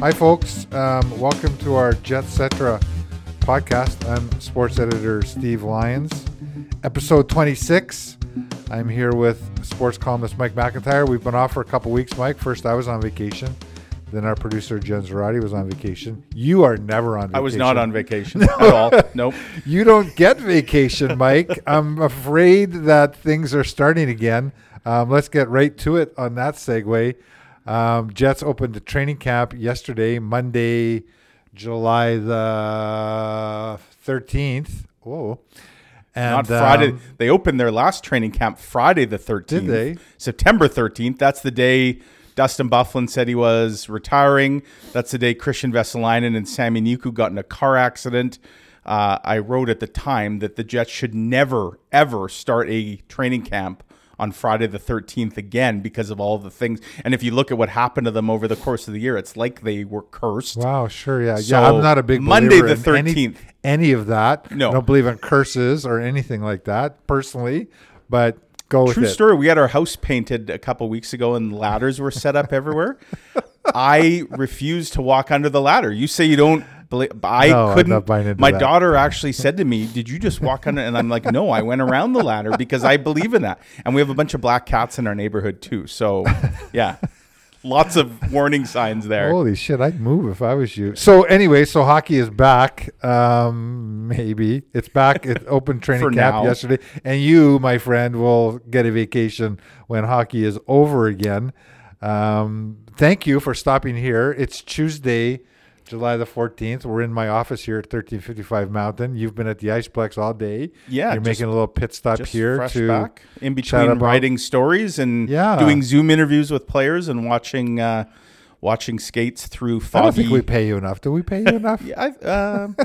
Hi, folks. Um, welcome to our Jetcetera podcast. I'm sports editor Steve Lyons. Episode 26. I'm here with sports columnist Mike McIntyre. We've been off for a couple weeks, Mike. First, I was on vacation. Then our producer Jen Zarati was on vacation. You are never on vacation. I was not on vacation at all. Nope. You don't get vacation, Mike. I'm afraid that things are starting again. Um, let's get right to it on that segue. Um, Jets opened the training camp yesterday, Monday, July the 13th. Whoa. And, Not Friday. um, they opened their last training camp Friday the 13th. Did they? September 13th. That's the day Dustin Byfuglien said he was retiring. That's the day Kristian Vesalainen and Sami Niku got in a car accident. Uh, I wrote at the time that the Jets should never, ever start a training camp on Friday the 13th again because of all the things. And if you look at what happened to them over the course of the year, it's like they were cursed. Wow, sure, yeah, So, yeah. I'm not a big Monday believer the in any- 13th. Any, of that. No. I don't believe in curses or anything like that personally. But go with True story. We had our house painted a couple weeks ago, and ladders were set up everywhere. I refuse to walk under the ladder. You say you don't believe. I No, couldn't. not buying into my that. daughter actually said to me, "Did you just walk on it?" And I'm like, "No, I went around the ladder because I believe in that." And we have a bunch of black cats in our neighborhood too. So, yeah, lots of warning signs there. Holy shit, I'd move if I was you. So anyway, so hockey is back. Um, maybe it's back. It opened training camp now. yesterday, and you, my friend, will get a vacation when hockey is over again. Um, thank you for stopping here. It's Tuesday, July the fourteenth. We're in my office here at thirteen fifty five Mountain. You've been at the Iceplex all day. Yeah, you're just- making a little pit stop Just here fresh to back in between writing stories and Yeah. doing Zoom interviews with players and watching uh, watching skates through I foggy. don't think we pay you enough. Do we pay you enough? Yeah, I, um,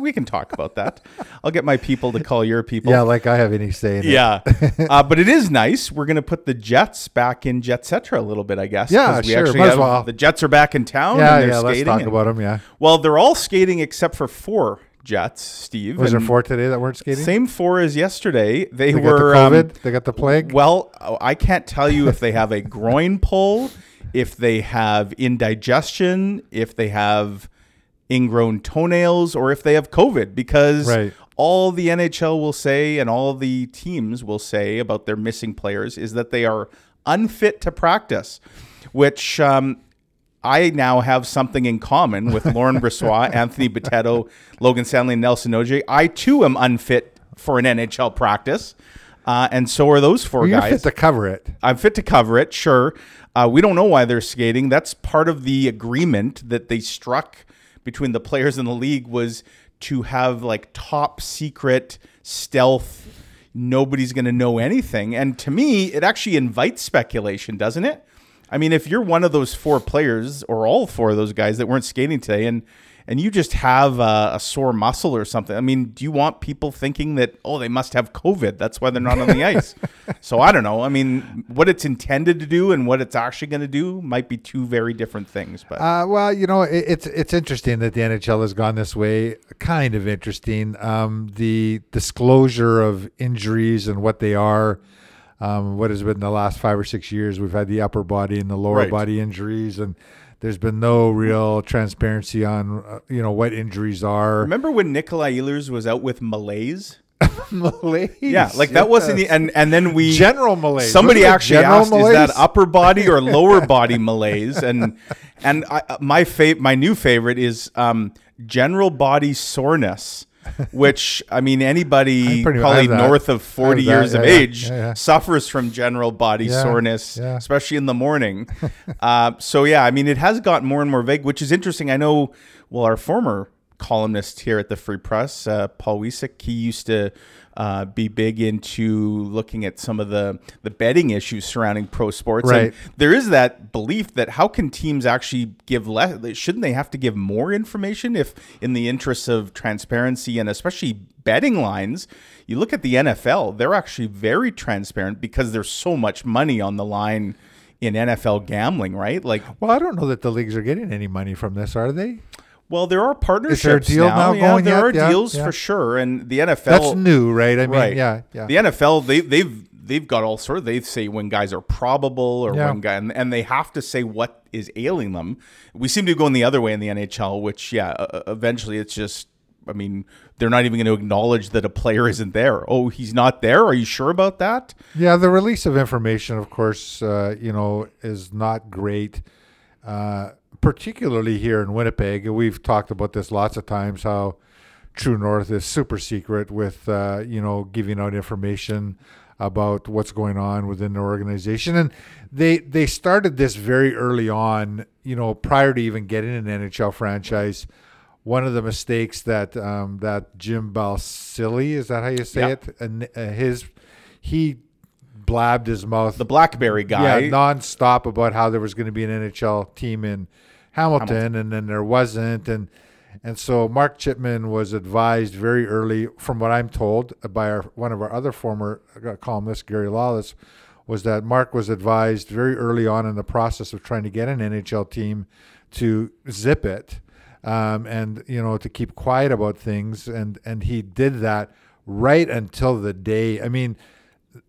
we can talk about that. I'll get my people to call your people. Yeah, like I have any say in it. Yeah, uh, but it is nice. We're gonna put the Jets back in Jet Jetcetera a little bit, I guess. Yeah, we sure, actually might as well. The Jets are back in town. Yeah, and they're yeah. Let's talk and- about them. Yeah. Well, they're all skating except for four Jets. Steve, Was there four today that weren't skating? Same four as yesterday. They, They were got the um, COVID. they got the plague. well, I can't tell you if they have a groin pull, if they have indigestion, if they have ingrown toenails, or if they have COVID, because Right. all the NHL will say and all the teams will say about their missing players is that they are unfit to practice, which um, I now have something in common with Laurent Brossoit, Anthony Bitetto, Logan Stanley, and Nelson Nogier. I too am unfit for an NHL practice. Uh, and so are those four Well, you're guys. fit to cover it. I'm fit to cover it, sure. Uh, we don't know why they're skating. That's part of the agreement that they struck between the players in the league was to have like top secret stealth. Nobody's going to know anything. And to me, it actually invites speculation, doesn't it? I mean, if you're one of those four players or all four of those guys that weren't skating today and and you just have a, a sore muscle or something, I mean, do you want people thinking that oh they must have COVID? That's why they're not on the ice. So I don't know. I mean, what it's intended to do and what it's actually going to do might be two very different things. But Uh, well, you know, it, it's it's interesting that the NHL has gone this way. Kind of interesting. Um, the disclosure of injuries and what they are. Um, what has been the last five or six years? We've had the upper body and the lower Right. body injuries, and there's been no real transparency on uh, you know what injuries are. remember when Nikolai Ehlers was out with malaise? malaise. Yeah, like that wasn't the and and then we general malaise. Somebody actually asked, "Is malaise? that upper body or lower body malaise?" And and I, uh, my fav- my new favorite is um, general body soreness, which I mean anybody I probably north of forty that, years of yeah, age yeah, suffers from general body soreness, especially in the morning. uh, so yeah, I mean it has gotten more and more vague, which is interesting. I know. Well, our former columnist here at the Free Press, uh, Paul Wiecek, he used to uh, be big into looking at some of the the betting issues surrounding pro sports. Right. And there is that belief that how can teams actually give less? Shouldn't they have to give more information if, in the interests of transparency and especially betting lines? You look at the NFL; they're actually very transparent because there's so much money on the line in NFL gambling, right? Like Well, I don't know that the leagues are getting any money from this, are they? Well, there are partnerships there a deal now Yeah, going there yet? are Yeah, deals yeah. for sure, and the NFL. That's new, right? I mean, right? yeah, yeah. The NFL they they've they've got all sort of they say when guys are probable or Yeah. when guy and, and they have to say what is ailing them. We seem to be going the other way in the NHL, which yeah, uh, eventually it's just. I mean, they're not even going to acknowledge that a player isn't there. Oh, he's not there. Are you sure about that? Yeah, the release of information, of course, uh, you know, is not great, uh, particularly here in Winnipeg. We've talked about this lots of times. How True North is super secret with, uh, you know, giving out information about what's going on within the organization, and they they started this very early on. You know, prior to even getting an NHL franchise. One of the mistakes that um, that Jim Balsillie is that how you say Yeah. it? And uh, his he blabbed his mouth The BlackBerry guy. yeah, nonstop about how there was going to be an NHL team in Hamilton, and then there wasn't, and and so Mark Chipman was advised very early, from what I'm told by our, one of our other former uh, columnists, Gary Lawless, was that Mark was advised very early on in the process of trying to get an NHL team to zip it, um, and you know to keep quiet about things, and and he did that right until the day. I mean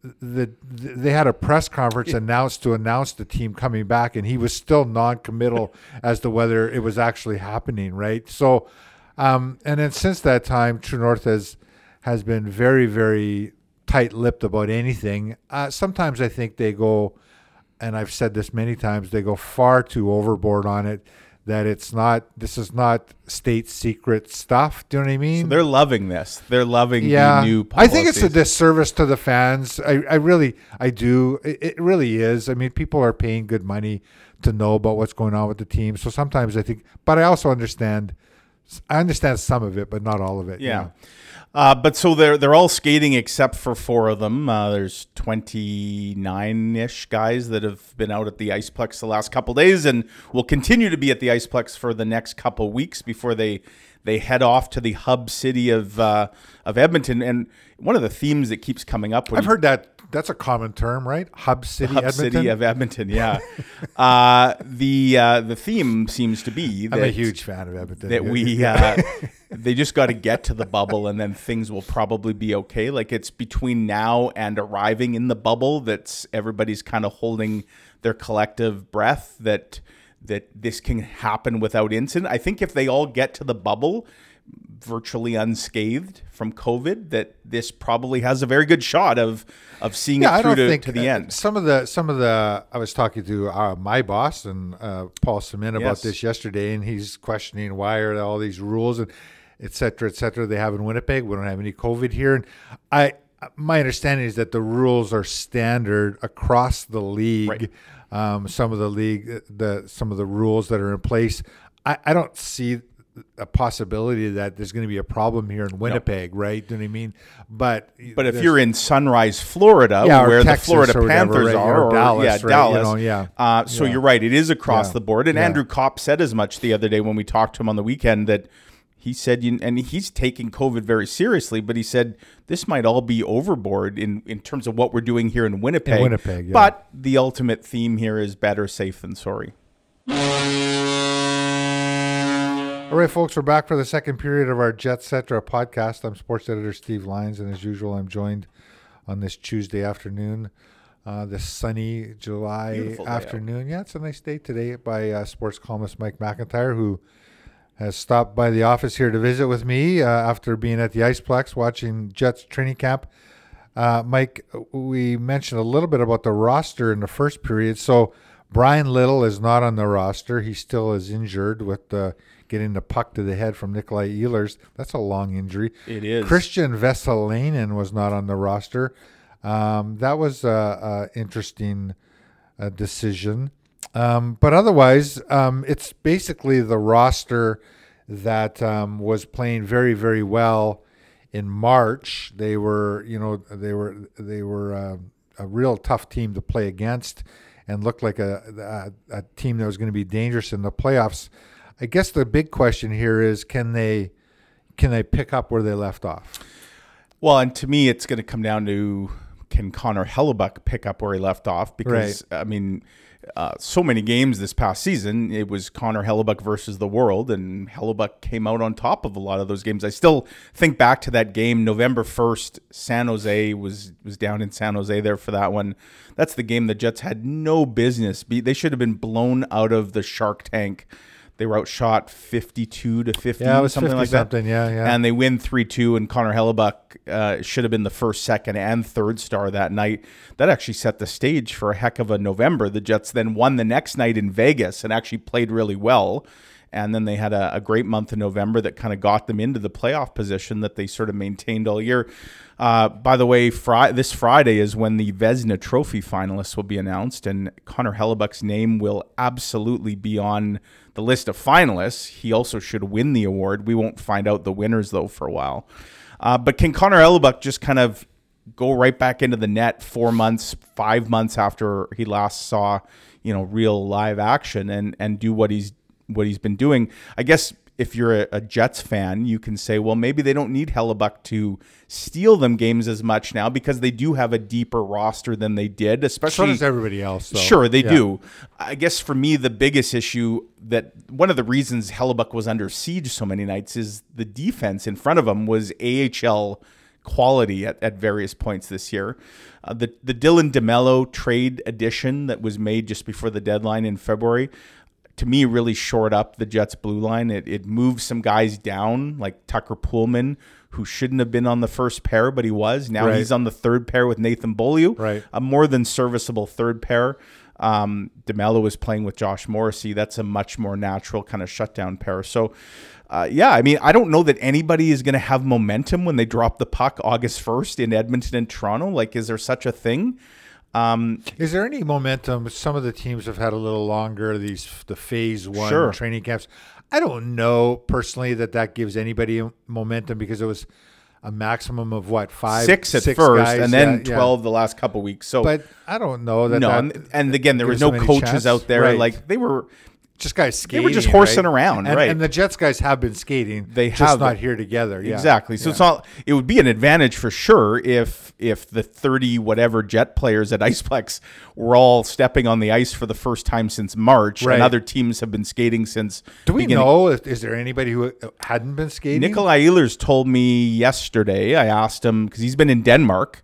the, they had a press conference announced to announce the team coming back, and he was still non-committal as to whether it was actually happening. Right. So, um, and then since that time, True North has has been very, very tight-lipped about anything. Uh, sometimes I think they go, and I've said this many times, they go far too overboard on it. That it's not. This is not state secret stuff. Do you know what I mean? They're loving this. They're loving yeah, the new I think it's a disservice to the fans. I, I really, I do. It, it really is. I mean, people are paying good money to know about what's going on with the team. So sometimes I think, but I also understand. I understand some of it, but not all of it. Yeah. Uh, but so they're they're all skating except for four of them. Uh, there's 29 ish guys that have been out at the Iceplex the last couple days, and will continue to be at the Iceplex for the next couple weeks before they they head off to the hub city of uh, of Edmonton. And one of the themes that keeps coming up I've you- heard that. That's a common term, right? Hub city, Hub Edmonton. City of Edmonton, yeah. uh, the uh, the theme seems to be that I'm a huge fan of Edmonton. that we uh, they just got to get to the bubble and then things will probably be okay like it's between now and arriving in the bubble that's everybody's kind of holding their collective breath that that this can happen without incident i think if they all get to the bubble virtually unscathed from covid that this probably has a very good shot of of seeing yeah, it through to, think to the uh, end Some of the some of the I was talking to uh, my boss and uh, Paul Samyn about Yes. this yesterday, and he's questioning why are all these rules and et cetera, et cetera. They have in Winnipeg. We don't have any COVID here, and I my understanding is that the rules are standard across the league. Right. Um, some of the league, the some of the rules that are in place. I, I don't see a possibility that there's going to be a problem here in Winnipeg, right? Do you know what I mean? But but if you're in Sunrise, Florida, Yeah, where Texas the Florida or whatever, Panthers right, are, or Dallas, yeah, right, you know, yeah. Uh, so Yeah. you're right; it is across Yeah. the board. And. Andrew Copp said as much the other day when we talked to him on the weekend that he said, and he's taking COVID very seriously, but he said this might all be overboard in in terms of what we're doing here in Winnipeg. Winnipeg, yeah. But the ultimate theme here is better safe than sorry. All right, folks, we're back for the second period of our Jetcetera podcast. I'm sports editor Steve Lyons, and as usual, I'm joined on this Tuesday afternoon, uh, this sunny July Beautiful afternoon. Yeah, it's a nice day today by uh, sports columnist Mike McIntyre, who has stopped by the office here to visit with me uh, after being at the Iceplex watching Jets training camp. Uh, Mike, we mentioned a little bit about the roster in the first period. So Bryan Little is not on the roster. He still is injured with the getting the puck to the head from Nikolai Ehlers. That's a long injury. It is. Kristian Vesalainen was not on the roster. Um, that was a, a interesting uh, decision. Um, but otherwise, um, it's basically the roster that um, was playing very, very well in March. They were, you know, they were they were uh, a real tough team to play against, and looked like a a, a team that was going to be dangerous in the playoffs. I guess the big question here is can they can they pick up where they left off? Well, and to me, it's going to come down to can Connor Hellebuyck pick up where he left off? Because I mean, uh, so many games this past season. It was Connor Hellebuyck versus the world, and Hellebuyck came out on top of a lot of those games. I still think back to that game, November first. San Jose was was down in San Jose there for that one. That's the game the Jets had no business. Be they should have been blown out of the Shark Tank. They were outshot fifty-two to fifty, Yeah, it was something 50 like that. something, yeah, yeah. And they win three two, and Connor Hellebuyck uh, should have been the first, second, and third star that night. That actually set the stage for a heck of a November. The Jets then won the next night in Vegas and actually played really well. And then they had a, a great month in November that kind of got them into the playoff position that they sort of maintained all year. Uh, by the way, Fri- this Friday is when the Vezina Trophy finalists will be announced, and Connor Hellebuyck's name will absolutely be on the list of finalists. He also should win the award. We won't find out the winners though for a while. Uh, but can Connor Hellebuyck just kind of go right back into the net four months, five months after he last saw, you know, real live action and and do what he's what he's been doing? I guess if you're a, a Jets fan, you can say, well, maybe they don't need Hellebuyck to steal them games as much now because they do have a deeper roster than they did, So especially does everybody else. Though. Sure, they Yeah. do. I guess for me, the biggest issue that one of the reasons Hellebuyck was under siege so many nights is the defense in front of him was AHL quality at, at various points this year. Uh, the the Dylan DeMelo trade addition that was made just before the deadline in February. To me, really shored up the Jets' blue line. It, it moved some guys down, like Tucker Poolman, who shouldn't have been on the first pair, but he was. Now Right. he's on the third pair with Nathan Beaulieu Right. a more than serviceable third pair. Um, DeMelo is playing with Josh Morrissey. That's a much more natural kind of shutdown pair. So, uh, yeah, I mean, I don't know that anybody is going to have momentum when they drop the puck August 1st in Edmonton and Toronto. Like, is there such a thing? Um, Is there any momentum? Some of the teams have had a little longer. These the phase one Sure. training camps. I don't know personally that that gives anybody momentum because it was a maximum of what five, six at first, guys? and then Yeah, yeah. 12 the last couple weeks. So, But I don't know that. no, that and, and again, there was no coaches chance. out there. Right. Like, they were just guys skating. They were just horsing right? around, and, right. And the Jets guys have been skating. They just have. not here together. Yeah. Exactly. So Yeah. it's not. It would be an advantage for sure if if the thirty whatever jet players at Iceplex were all stepping on the ice for the first time since March, Right. and other teams have been skating since. Do we beginning- know? If, is there anybody who uh, hadn't been skating? Nikolai Ehlers told me yesterday. I asked him because he's been in Denmark,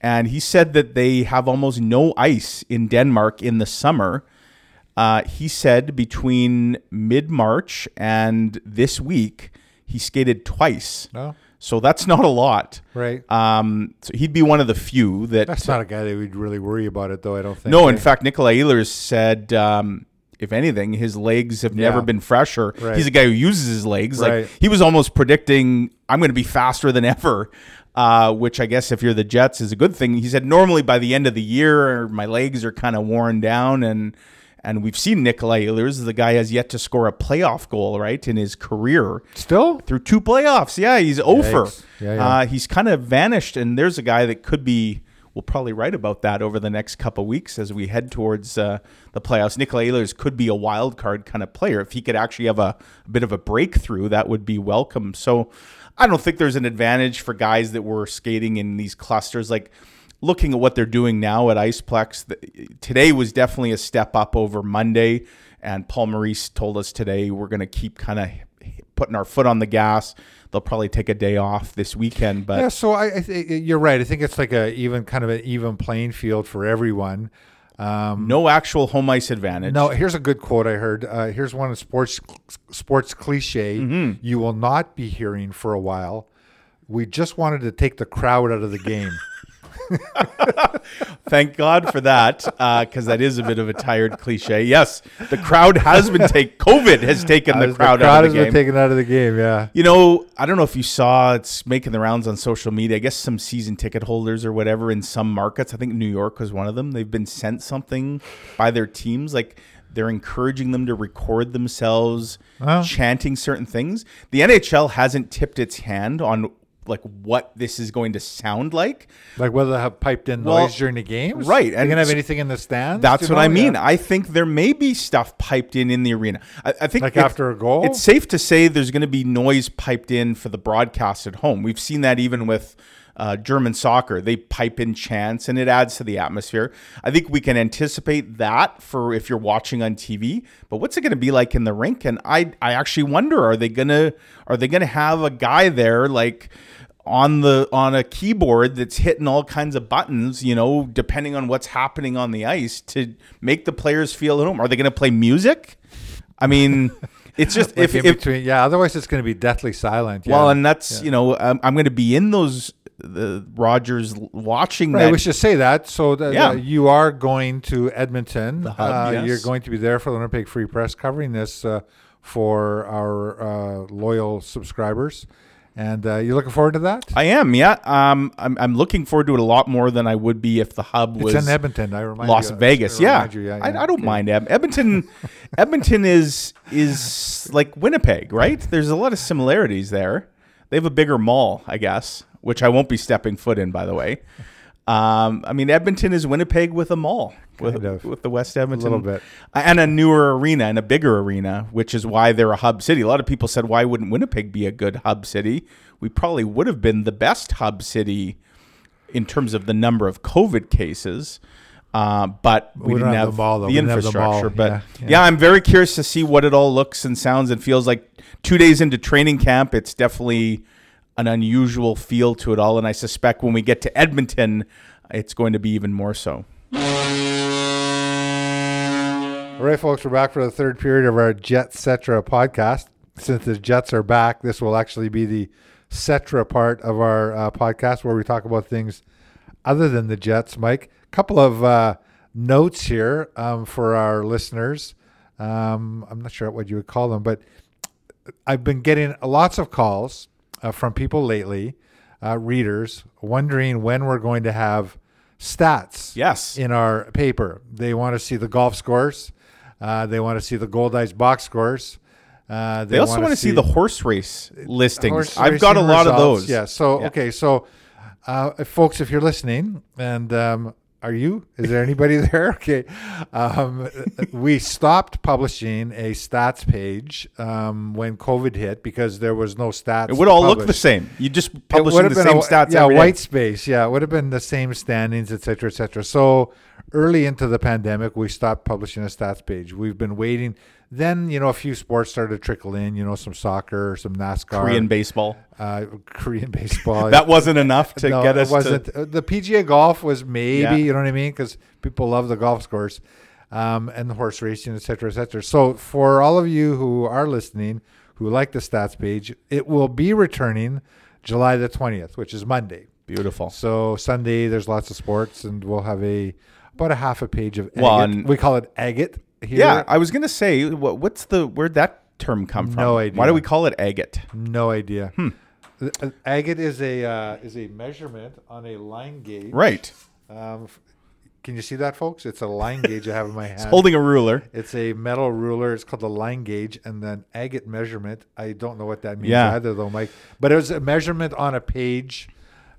and he said that they have almost no ice in Denmark in the summer. Uh, he said between mid March and this week, he skated twice. No. So that's not a lot. Right. Um, so he'd be one of the few that. That's not a guy that we'd really worry about it, though. I don't think. no, in fact, Nikolai Ehlers said, um, if anything, his legs have never been fresher. Right. He's a guy who uses his legs. Right. Like he was almost predicting, I'm going to be faster than ever. Uh, which I guess if you're the Jets is a good thing. He said normally by the end of the year, my legs are kind of worn down and. And we've seen Nikolai Ehlers. The guy has yet to score a playoff goal, right, in his career still. through two playoffs. Yeah, he's over. Yeah, yeah. Uh, he's kind of vanished, and there's a guy that could be. We'll probably write about that over the next couple weeks as we head towards uh, the playoffs. Nikolai Ehlers could be a wild card kind of player. If he could actually have a, a bit of a breakthrough, that would be welcome. So I don't think there's an advantage for guys that were skating in these clusters. Like looking at what they're doing now at Iceplex, th- today was definitely a step up over Monday. And Paul Maurice told us today we're going to keep kind of putting our foot on the gas. They'll probably take a day off this weekend, but Yeah, so I, I th- you're right. I think it's like a even kind of an even playing field for everyone. Um, no actual home ice advantage. no, here's a good quote I heard. Uh, here's one of sports sports cliche Mm-hmm. you will not be hearing for a while. We just wanted to take the crowd out of the game. Thank God for that, uh, because that is a bit of a tired cliche. Yes, the crowd has been taken. COVID has taken the crowd, crowd out of the been game. taken out of the game. Yeah. You know, I don't know if you saw it's making the rounds on social media. I guess some season ticket holders or whatever in some markets, I think New York was one of them. They've been sent something by their teams like they're encouraging them to record themselves chanting certain things. The NHL hasn't tipped its hand on like what this is going to sound like. Like whether they have piped in Well, noise during the games, right, They and can have anything in the stands. That's you what I mean. Yeah. I think there may be stuff piped in in the arena. I, I think Like after a goal? it's safe to say there's going to be noise piped in for the broadcast at home. We've seen that even with uh, German soccer. They pipe in chants and it adds to the atmosphere. I think we can anticipate that for if you're watching on TV. But what's it going to be like in the rink? And I I actually wonder are they gonna are they gonna have a guy there like on the on a keyboard that's hitting all kinds of buttons, you know, depending on what's happening on the ice to make the players feel at home. Are they going to play music? I mean, it's just Like if, in if between, yeah. Otherwise, it's going to be deathly silent. well, and that's you know, I'm, I'm going to be in those the Rogers watching Right, that. we should say that. So that, Yeah. uh, you are going to Edmonton. The hub, uh, yes. You're going to be there for the Winnipeg Free Press, covering this uh, for our uh, loyal subscribers, and uh, you're looking forward to that. I am, yeah. Um, I'm, I'm looking forward to it a lot more than I would be if the hub was it's in Edmonton. I remind Las you. Vegas. I Yeah. you, yeah, I, yeah, I don't okay. mind Ed- Edmonton. Edmonton is is like Winnipeg, right? There's a lot of similarities there. They have a bigger mall, I guess, which I won't be stepping foot in, by the way. Um, I mean, Edmonton is Winnipeg with a mall, with, Kind of. with the West Edmonton, A little bit. and a newer arena and a bigger arena, which is why they're a hub city. A lot of people said, why wouldn't Winnipeg be a good hub city? We probably would have been the best hub city in terms of the number of COVID cases. Uh, but we, We didn't have have, the mall, the have the infrastructure. But Yeah, yeah, yeah. I'm very curious to see what it all looks and sounds and feels like. Two days into training camp, it's definitely an unusual feel to it all. And I suspect when we get to Edmonton, it's going to be even more so. All right, folks, we're back for the third period of our Jetcetera podcast. Since the Jets are back, this will actually be the Cetra part of our uh, podcast where we talk about things other than the Jets. Mike, a couple of uh, notes here um, for our listeners. Um, I'm not sure what you would call them, but I've been getting lots of calls uh, from people lately, uh, readers, wondering when we're going to have stats Yes. in our paper. They want to see the golf scores. Uh, they want to see the gold ice box scores. Uh, They also want to see the horse race listings. horse I've got a lot of those. Yeah. So Yeah. okay. So, uh, folks, if you're listening, and um, are you? Is there anybody there? Okay. Um, we stopped publishing a stats page um, when COVID hit because there was no stats. It would all look the same. You just It publishing the same a, stats Yeah, every day. white space. Yeah, it would have been the same standings, et cetera, et cetera. So early into the pandemic, we stopped publishing a stats page. We've been waiting. Then you know a few sports started to trickle in. You know some soccer, some NASCAR, Korean baseball. uh, Korean baseball. That wasn't enough to no, get it us wasn't. to. Uh, The PGA golf was maybe, Yeah. you know what I mean, because people love the golf scores, um, and the horse racing, et cetera, et cetera. So for all of you who are listening, who like the stats page, it will be returning July the twentieth, which is Monday. Beautiful. So Sunday, there's lots of sports, and we'll have a about a half a page of agate. we call it agate here. Yeah, I was gonna say, what, what's the where'd that term come from? No idea. Why do we call it agate? no idea. Hmm. Uh, Agate is a uh, is a measurement on a line gauge. Right. Um, can you see that, folks? It's a line gauge I have in my hand. It's holding a ruler. It's a metal ruler. It's called the line gauge, and then agate measurement. I don't know what that means Yeah. either, though, Mike. But it was a measurement on a page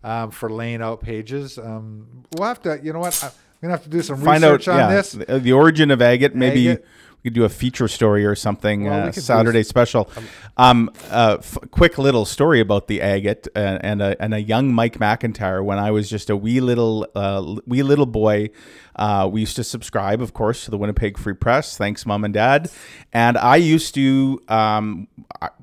um, for laying out pages. Um, we'll have to. You know what? I'm gonna have to do some Find out research on yeah, this. the, the origin of agate. Maybe Agate. we could do a feature story or something. Well, uh, Saturday s- special. Um, uh, f- quick little story about the agate uh, and a and a young Mike McIntyre when I was just a wee little uh, wee little boy. Uh, we used to subscribe, of course, to the Winnipeg Free Press. Thanks, mom and dad. And I used to, um,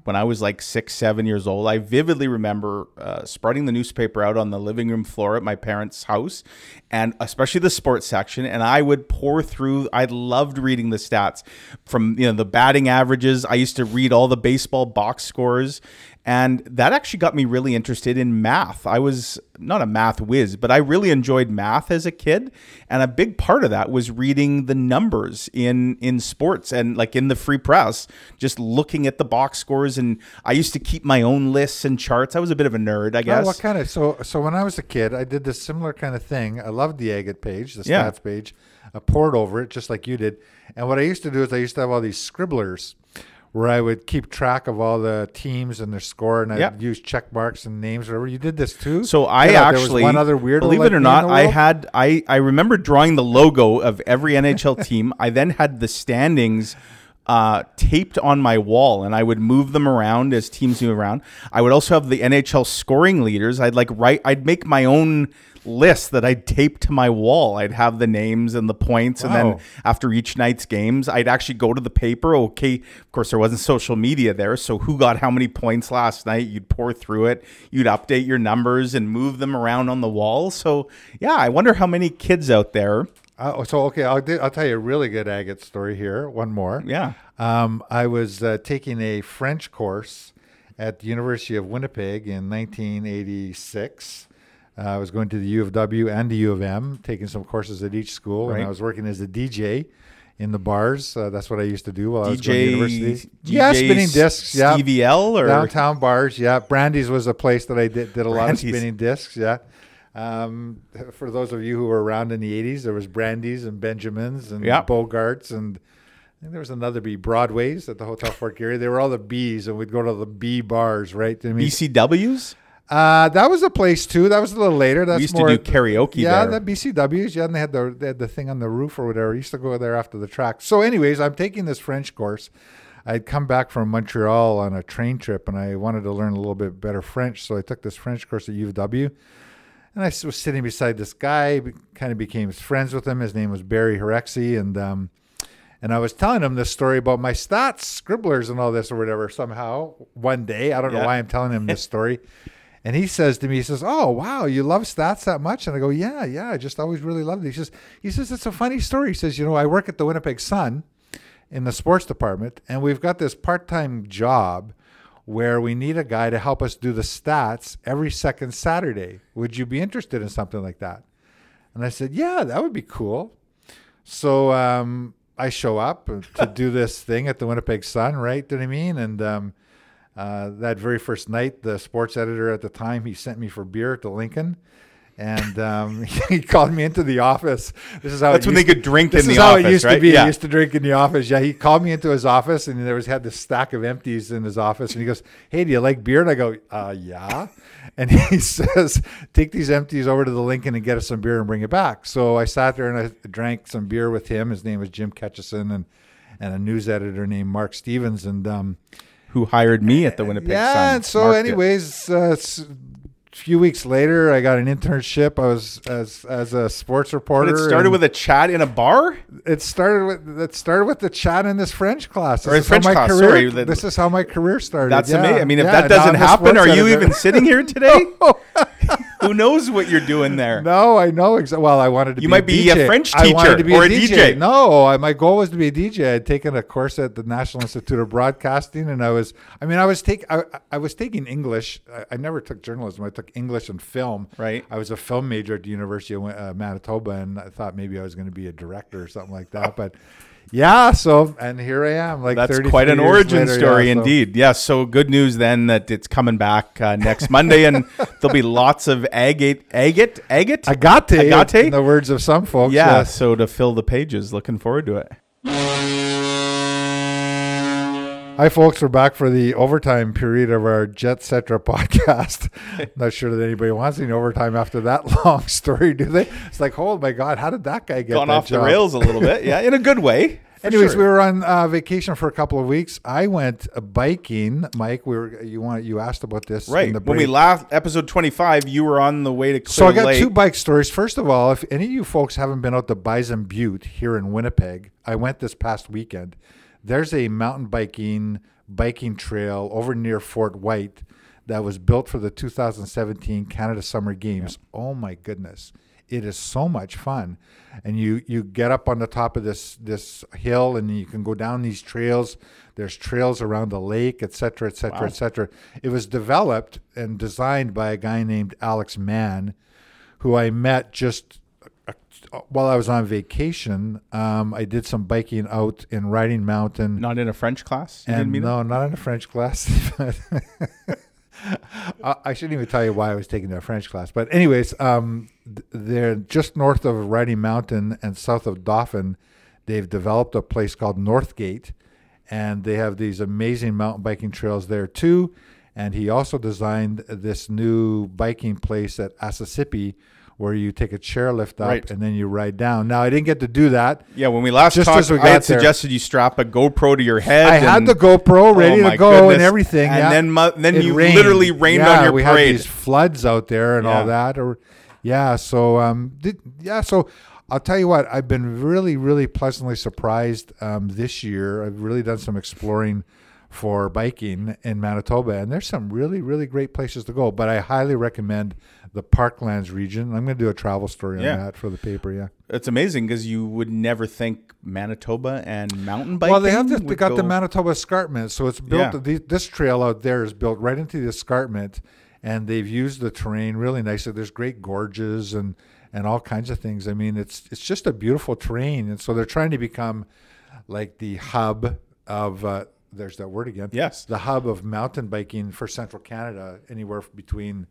when I was like six, seven years old, I vividly remember uh, spreading the newspaper out on the living room floor at my parents' house, and especially the sports section. And I would pour through. I loved reading the stats from you know the batting averages. I used to read all the baseball box scores. And that actually got me really interested in math. I was not a math whiz, but I really enjoyed math as a kid. And a big part of that was reading the numbers in, in sports and like in the free press, just looking at the box scores. And I used to keep my own lists and charts. I was a bit of a nerd, I Oh, guess. what kind of so so when I was a kid, I did this similar kind of thing. I loved the agate page, the stats Yeah. page. I poured over it just like you did. And what I used to do is I used to have all these scribblers where I would keep track of all the teams and their score, and I'd Yeah. use check marks and names, whatever. You did this too. So I Yeah, actually, one other weirdo believe like it or not, I had I I remember drawing the logo of every NHL team. I then had the standings uh, taped on my wall, and I would move them around as teams move around. I would also have the NHL scoring leaders. I'd like write. I'd make my own list that I'd tape to my wall. I'd have the names and the points, and then after each night's games, I'd actually go to the paper. Okay, of course there wasn't social media there, so who got how many points last night? You'd pour through it. You'd update your numbers and move them around on the wall. So yeah, I wonder how many kids out there. Uh, so okay, I'll I'll tell you a really good agate story here. One more. Yeah. Um, I was uh, taking a French course at the University of Winnipeg in 1986. Uh, I was going to the U of W and the U of M, taking some courses at each school, and I was working as a DJ in the bars. Uh, that's what I used to do while I was going to DJ, university. yeah, spinning discs. Yeah, Stevie L or downtown bars. Yeah, Brandy's was a place that I did did a lot of spinning discs. Yeah. Um, for those of you who were around in the '80s, there was Brandy's and Benjamins and Yeah. Bogarts and I think there was another B, Broadways at the Hotel Fort Garry. They were all the B's, and we'd go to the B bars, right? I mean, BCWs. uh, that was a place too. That was a little later. That's we used more, to do karaoke yeah, there. the BCWs. Yeah, and they had the they had the thing on the roof or whatever. I used to go there after the track. So, anyways, I'm taking this French course. I'd come back from Montreal on a train trip, and I wanted to learn a little bit better French. So I took this French course at U of W. And I was sitting beside this guy, kind of became friends with him. His name was Barry Herexi, and um, and I was telling him this story about my stats, scribblers, and all this or whatever. Somehow, one day, I don't know why I'm telling him this story, and he says to me, he says, "Oh, wow, you love stats that much?" And I go, "Yeah, yeah, I just always really loved it." He says, "He says it's a funny story." He says, "You know, I work at the Winnipeg Sun in the sports department, and we've got this part-time job." Where we need a guy to help us do the stats every second Saturday. Would you be interested in something like that? And I said, Yeah, that would be cool. So um, I show up to do this thing at the Winnipeg Sun, right? Do you know what I mean? And um, uh, that very first night, the sports editor at the time, he sent me for beer to Lincoln. And um, he called me into the office. This is how That's when they to- could drink This in is the how office, it used right? to be. Yeah. He used to drink in the office. Yeah, he called me into his office, and there was had this stack of empties in his office, and he goes, "Hey, do you like beer?" And I go, "Uh, yeah." And he says, "Take these empties over to the Lincoln and get us some beer and bring it back." So I sat there and I drank some beer with him. His name was Jim Ketchison, and and a news editor named Mark Stevens, and um, Who hired me at the Winnipeg yeah. Sun? And so, Mark anyways, uh, few weeks later, I got an internship. I was as as a sports But reporter. it started with a chat in a bar. it started with it started with the chat in this French class. This Or is French how my class, career. sorry, this is how my career started. That's yeah. amazing. I mean, if Yeah, that doesn't happen, are you editor. even sitting here today? Who knows what you're doing there? No, I know exactly. Well, I wanted to. You be might be a. French I wanted to be or a DJ. DJ. No, I, my goal was to be a DJ. I'd taken a course at the National Institute of Broadcasting, and I was. I mean, I was take. I, I was taking English. I, I never took journalism. I took English and film. Right. I was a film major at the University of uh, Manitoba, and I thought maybe I was going to be a director or something like that. But yeah, so and here I am. Like That's quite an origin later, story yeah, so- indeed. Yeah, so good news then that it's coming back uh, next Monday, and there'll be lots of agate, agate, agate. Agate, Agate? in the words of some folks. yeah, yes. so to fill the pages, looking forward to it. Hi, folks. We're back for the overtime period of our Jetcetera podcast. Not sure that anybody wants any overtime after that long story, do they? It's like, oh my God, how did that guy get Gone off job? the rails a little bit, yeah, in a good way. Anyways, sure. we were on uh, vacation for a couple of weeks. I went biking, Mike. We were you want you asked about this right in the when we last episode twenty five. You were on the way to Clear So I got Lake. two bike stories. First of all, if any of you folks haven't been out to Bison Butte here in Winnipeg, I went this past weekend. There's a mountain biking biking trail over near FortWhyte that was built for the 2017 Canada Summer Games. Oh my goodness. It is so much fun. And you you get up on the top of this this hill and you can go down these trails. There's trails around the lake, et cetera, et cetera, Wow. et cetera. It was developed and designed by a guy named Alex Mann, who I met just while I was on vacation. Um, I did some biking out in Riding Mountain. not in a French class. And didn't meet him? no, not in a French class. I, I shouldn't even tell you why I was taking that French class. But anyways, um, they're just north of Riding Mountain and south of Dauphin. They've developed a place called Northgate, and they have these amazing mountain biking trails there too. And he also designed this new biking place at Asessippi, where you take a chairlift up Right. and then you ride down. Now I didn't get to do that. Yeah, when we last Just talked, we I had there. suggested you strap a GoPro to your head. I had the GoPro ready Oh to go goodness. and everything. And yeah. then mu- then It you rained. literally rained yeah, on your we parade. had these floods out there and all that. Or yeah, so um, did, yeah, so I'll tell you what, I've been really, really pleasantly surprised um, this year. I've really done some exploring for biking in Manitoba, and there's some really, really great places to go. But I highly recommend the Parklands region. I'm going to do a travel story on Yeah. that for the paper. Yeah. It's amazing because you would never think Manitoba and mountain biking. Well, they have this, they got the Manitoba Escarpment, so it's built. Yeah. The, this trail out there is built right into the escarpment, and they've used the terrain really nicely. There's great gorges and and all kinds of things. I mean, it's it's just a beautiful terrain, and so they're trying to become like the hub of. Uh, there's that word again. Yes. the hub of mountain biking for Central Canada, anywhere between,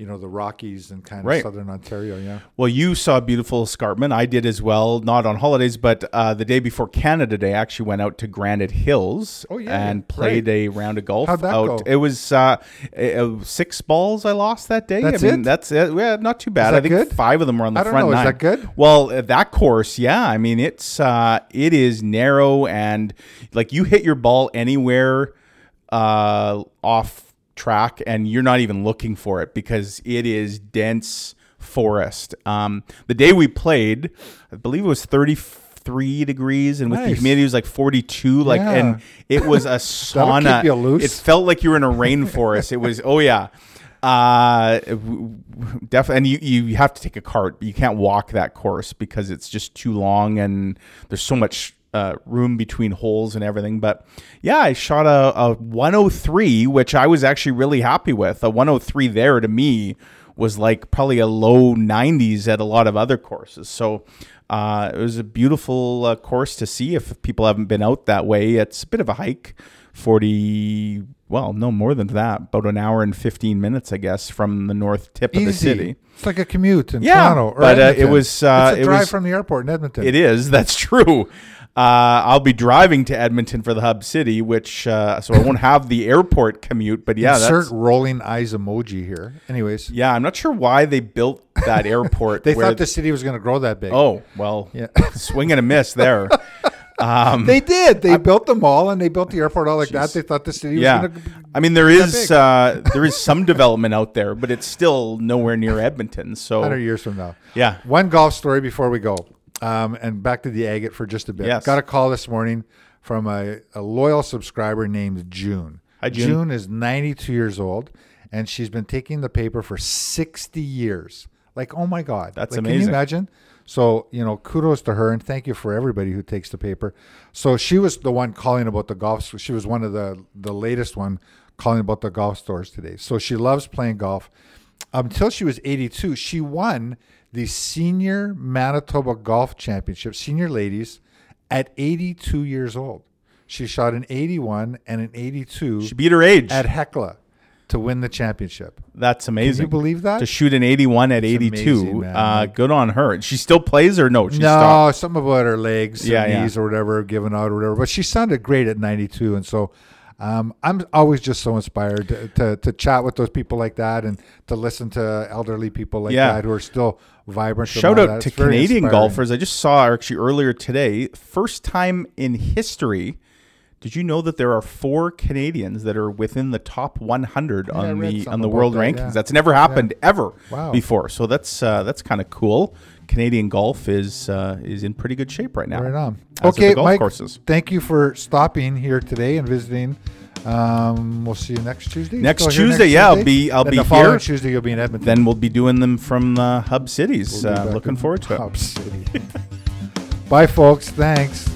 you know, the Rockies and kind of Right. southern Ontario. Yeah. Well, you saw a beautiful escarpment. I did as well, not on holidays, but uh, the day before Canada Day, I actually went out to Granite Hills Oh, yeah, and played great. a round of golf. How'd that out. go? It was uh, six balls I lost that day. That's I mean, it? that's it. Yeah, not too bad. I think good? five of them were on the I don't front know. Is that good? Well, uh, that course, yeah. I mean, it's uh, it is narrow and like you hit your ball anywhere uh, off track, and you're not even looking for it because it is dense forest. Um, the day we played, I believe it was 33 degrees, and with the humidity it was like 42. Like, Yeah. and it was a sauna. keep you loose. It felt like you were in a rainforest. it was. Oh yeah. Uh, definitely, and you you have to take a cart. You can't walk that course because it's just too long, and there's so much uh, room between holes and everything. But yeah, I shot a, a 103, which I was actually really happy with. A 103 there to me was like probably a low 90s at a lot of other courses. So uh, it was a beautiful uh, course to see if people haven't been out that way. It's a bit of a hike. 40 well no more than that about an hour and 15 minutes i guess from the north tip of the city It's like a commute in Yeah, Toronto. Or but, uh, it was, uh, it's a it drive was- from the airport in Edmonton. It is. That's true. Uh, I'll be driving to Edmonton for the hub city, which uh, so I won't have the airport commute. But yeah, Insert that's rolling eyes emoji here. Anyways, yeah. I'm not sure why they built that airport. they thought the city was going to grow that big. Oh well, Yeah. swing and a miss there. Um, they did. They built the mall and they built the airport all like that. They thought the city was yeah, going to. I mean there is uh, there is some development out there, but it's still nowhere near Edmonton. So 100 years from now. yeah, One golf story before we go, um, and back to the agate for just a bit. Yes. Got a call this morning from a, a loyal subscriber named June. Hi, June. is 92 years old, and she's been taking the paper for 60 years. Like, oh my God. That's Like, Can you amazing. imagine? So, you know, kudos to her and thank you for everybody who takes the paper. So she was the one calling about the golf. She was one of the, the latest one calling about the golf stores today. So she loves playing golf. Until she was 82, she won the Senior Manitoba Golf Championship, senior ladies, at 82 years old. She shot an 81 and an 82 she beat her age. at Hecla to win the championship. That's amazing. Can you believe that? to shoot an 81 at 82. amazing, uh, good on her. She still plays or no? She no, stopped. something about her legs, Yeah, her yeah. knees, or whatever, giving out or whatever. But she sounded great at 92, and so um, I'm always just so inspired to, to to chat with those people like that, and to listen to elderly people like Yeah. that who are still vibrant. Shout out to Canadian inspiring. golfers. I just saw actually earlier today, first time in history. Did you know that there are four Canadians that are within the top 100 I on the on the world that, rankings? yeah. That's never happened ever Wow. before. So that's uh, that's kind of cool. Canadian golf is uh, is in pretty good shape right now. Right on. Okay, golf Mike. courses. Thank you for stopping here today and visiting. Um, we'll see you next Tuesday. Next Tuesday, next yeah, Tuesday. I'll be I'll be the here. Tuesday, you'll be in Edmonton. Then we'll be doing them from uh, Hub Cities. We'll uh, looking forward to Hub it. City. Bye, folks. Thanks.